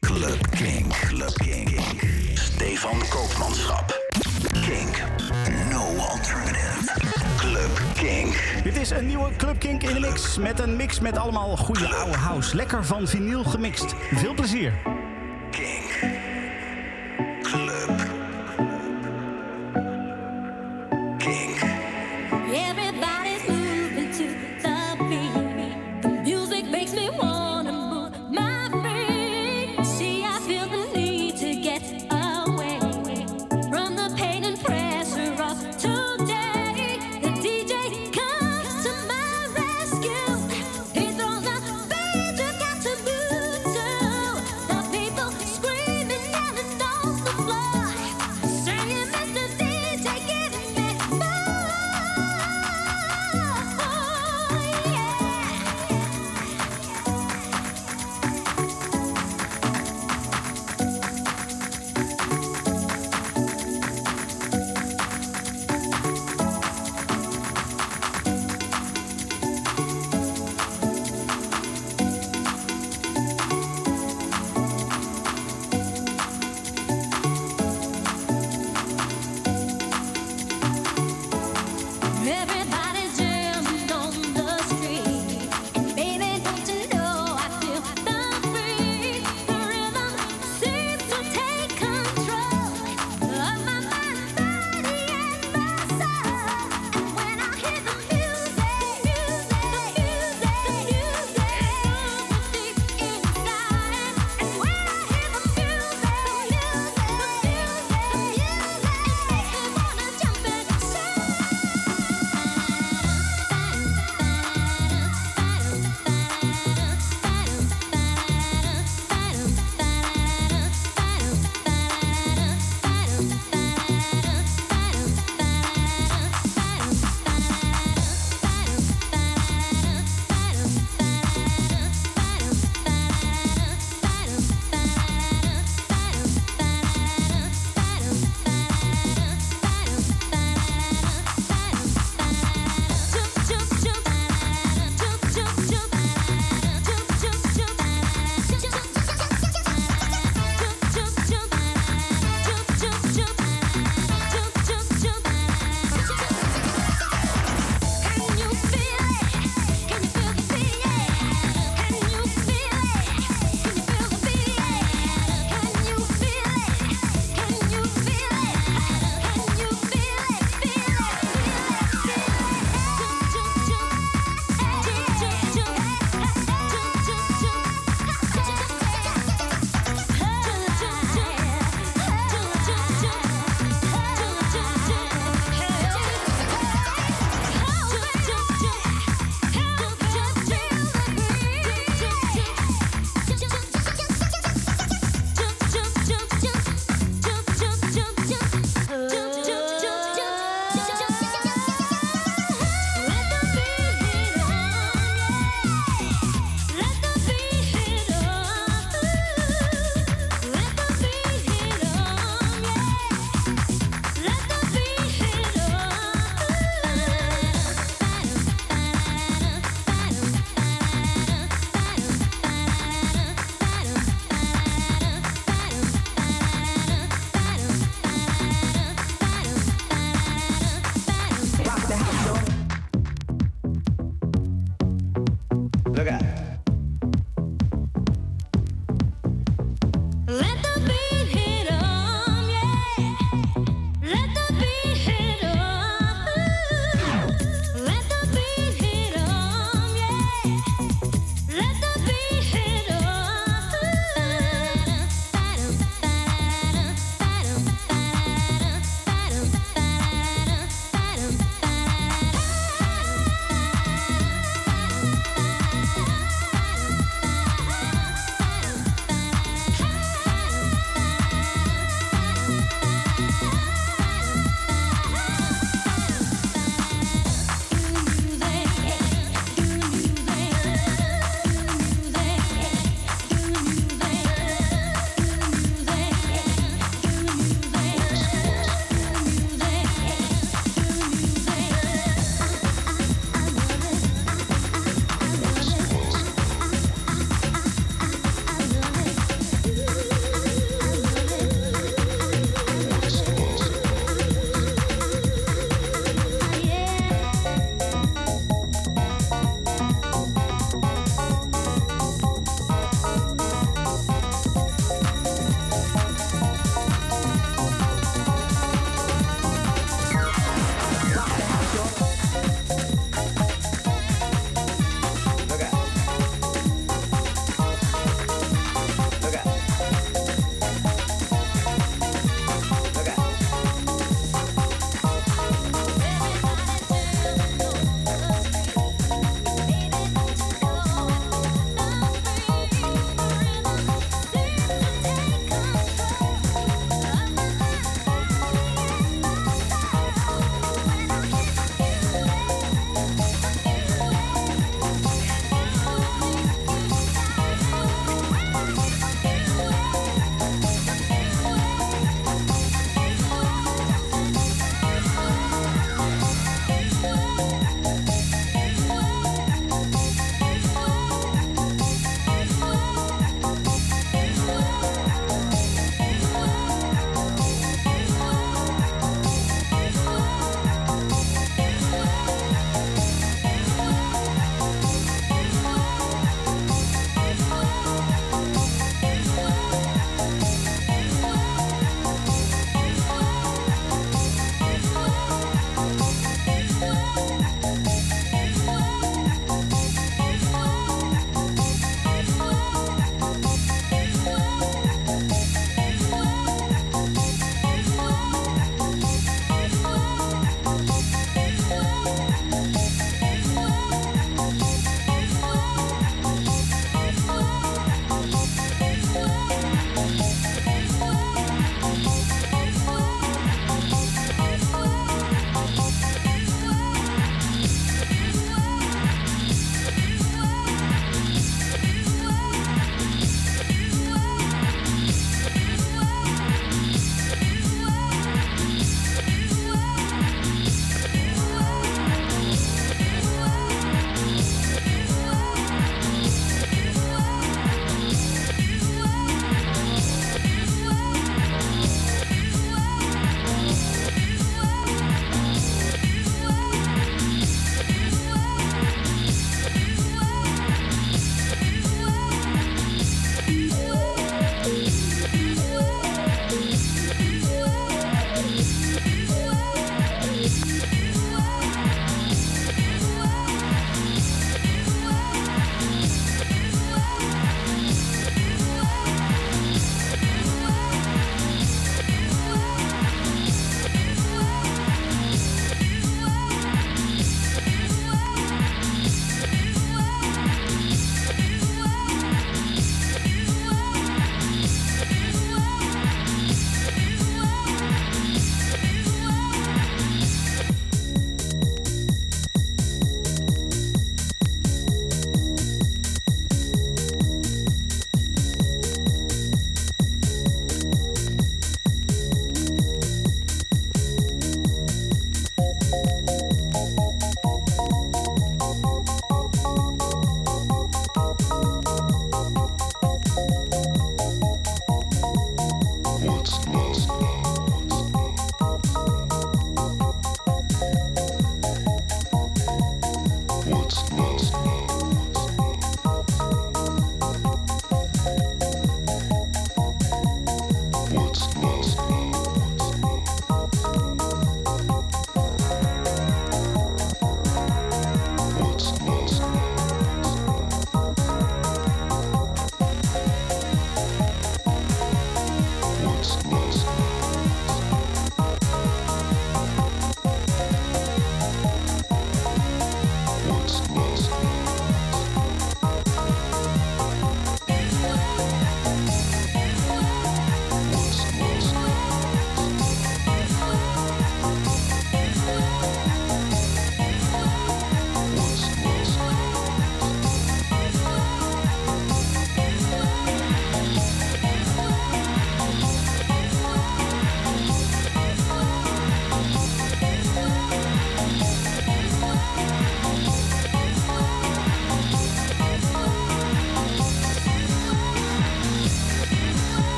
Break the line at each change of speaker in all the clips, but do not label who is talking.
Club Kink. Club Kink. Stefan Koopmanschap. Kink. No alternative. Club Kink.
Dit is een nieuwe Club Kink in de mix. Met een mix met allemaal goede oude house. Lekker van vinyl gemixt. Veel plezier.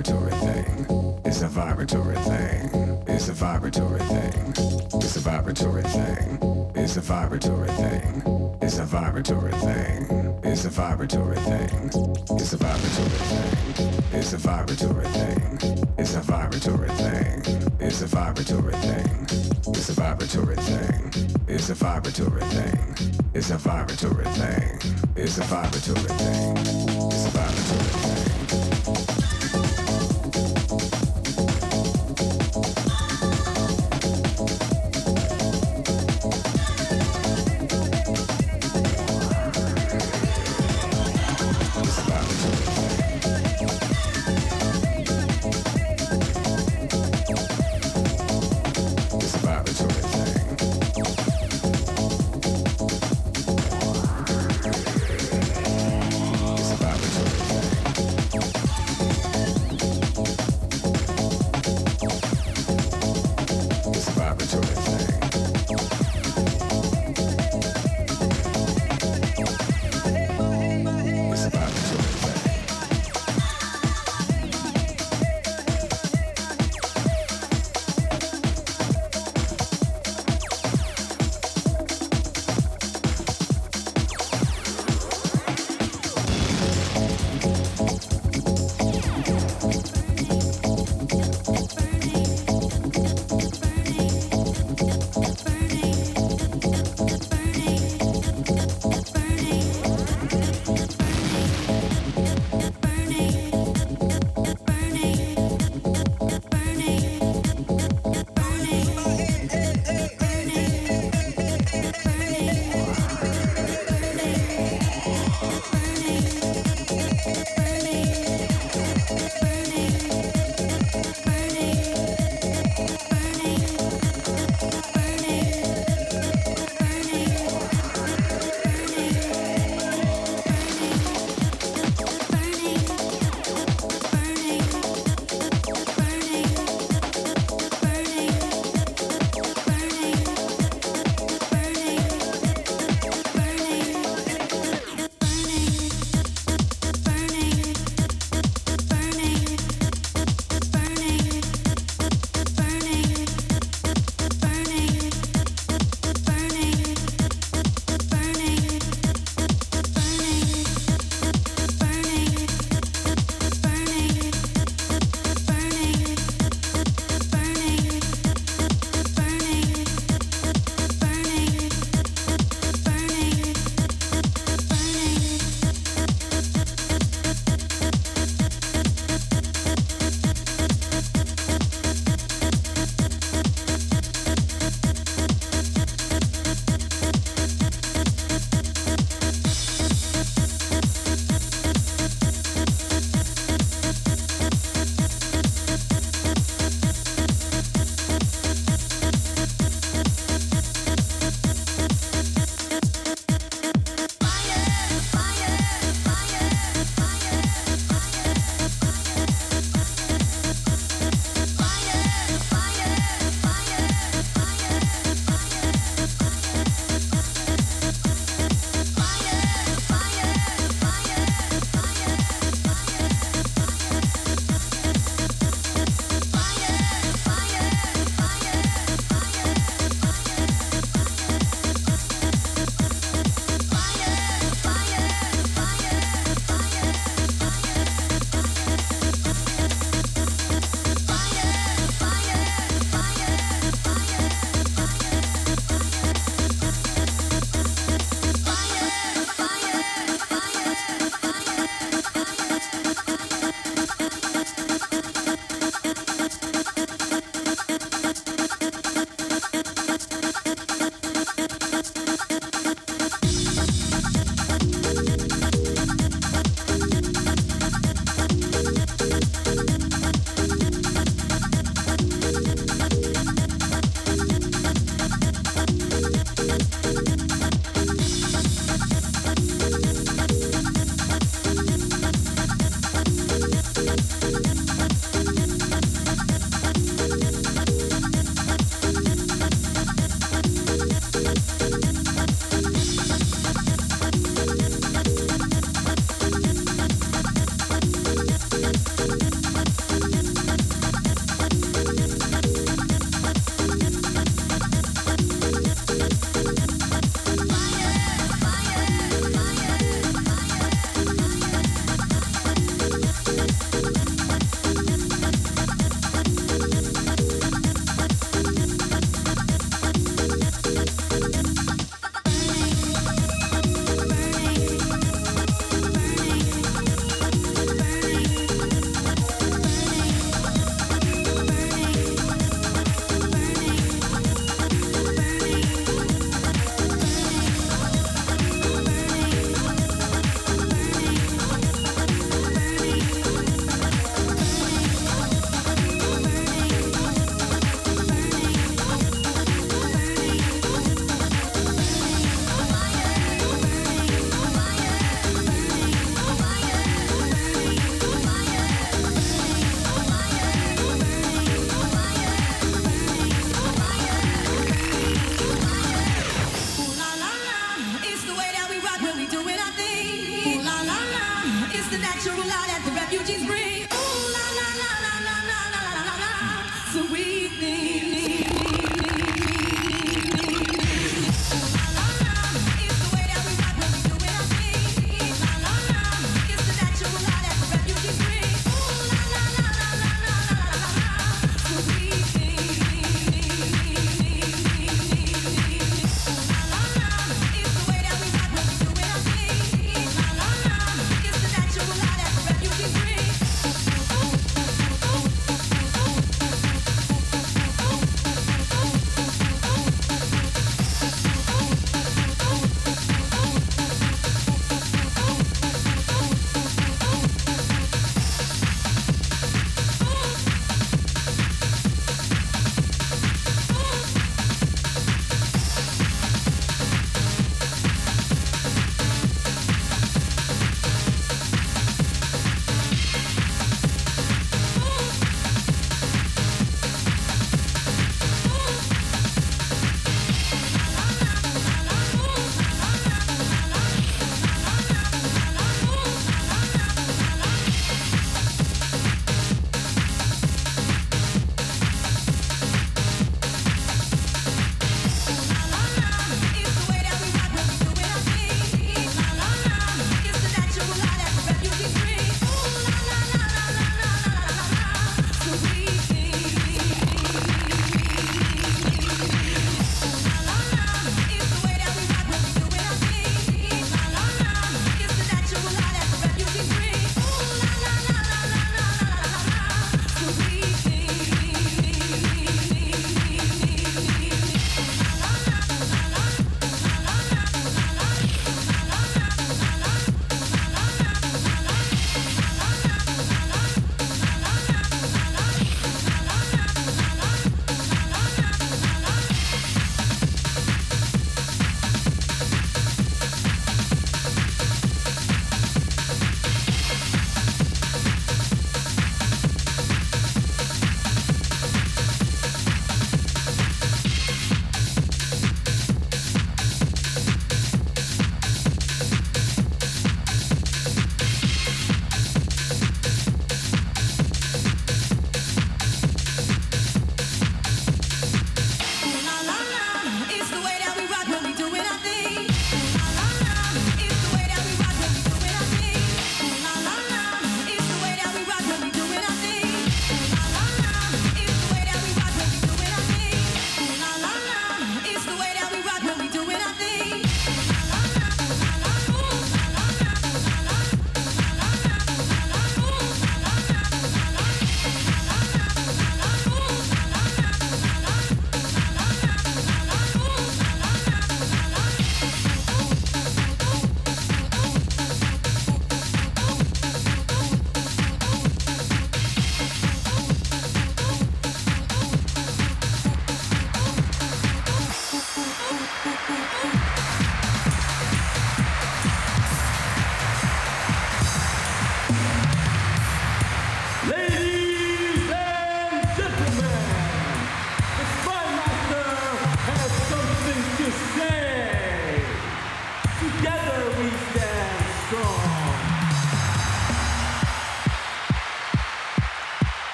vibratory thing. It's a vibratory thing. It's a vibratory thing. It's a vibratory thing. It's a vibratory thing. It's a vibratory thing. It's a vibratory thing. It's a vibratory thing. It's a vibratory thing. It's a vibratory thing. It's a vibratory thing. It's a vibratory thing. It's a vibratory thing. It's a vibratory thing. It's a vibratory thing. It's a vibratory thing.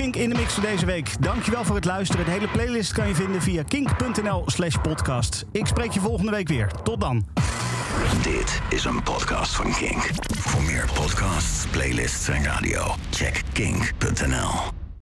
Kink in de mix voor deze week. Dankjewel voor het luisteren. De hele playlist kan je vinden via kink.nl slash podcast. Ik spreek je volgende week weer. Tot dan.
Dit is een podcast van Kink. Voor meer podcasts, playlists en radio, check kink.nl.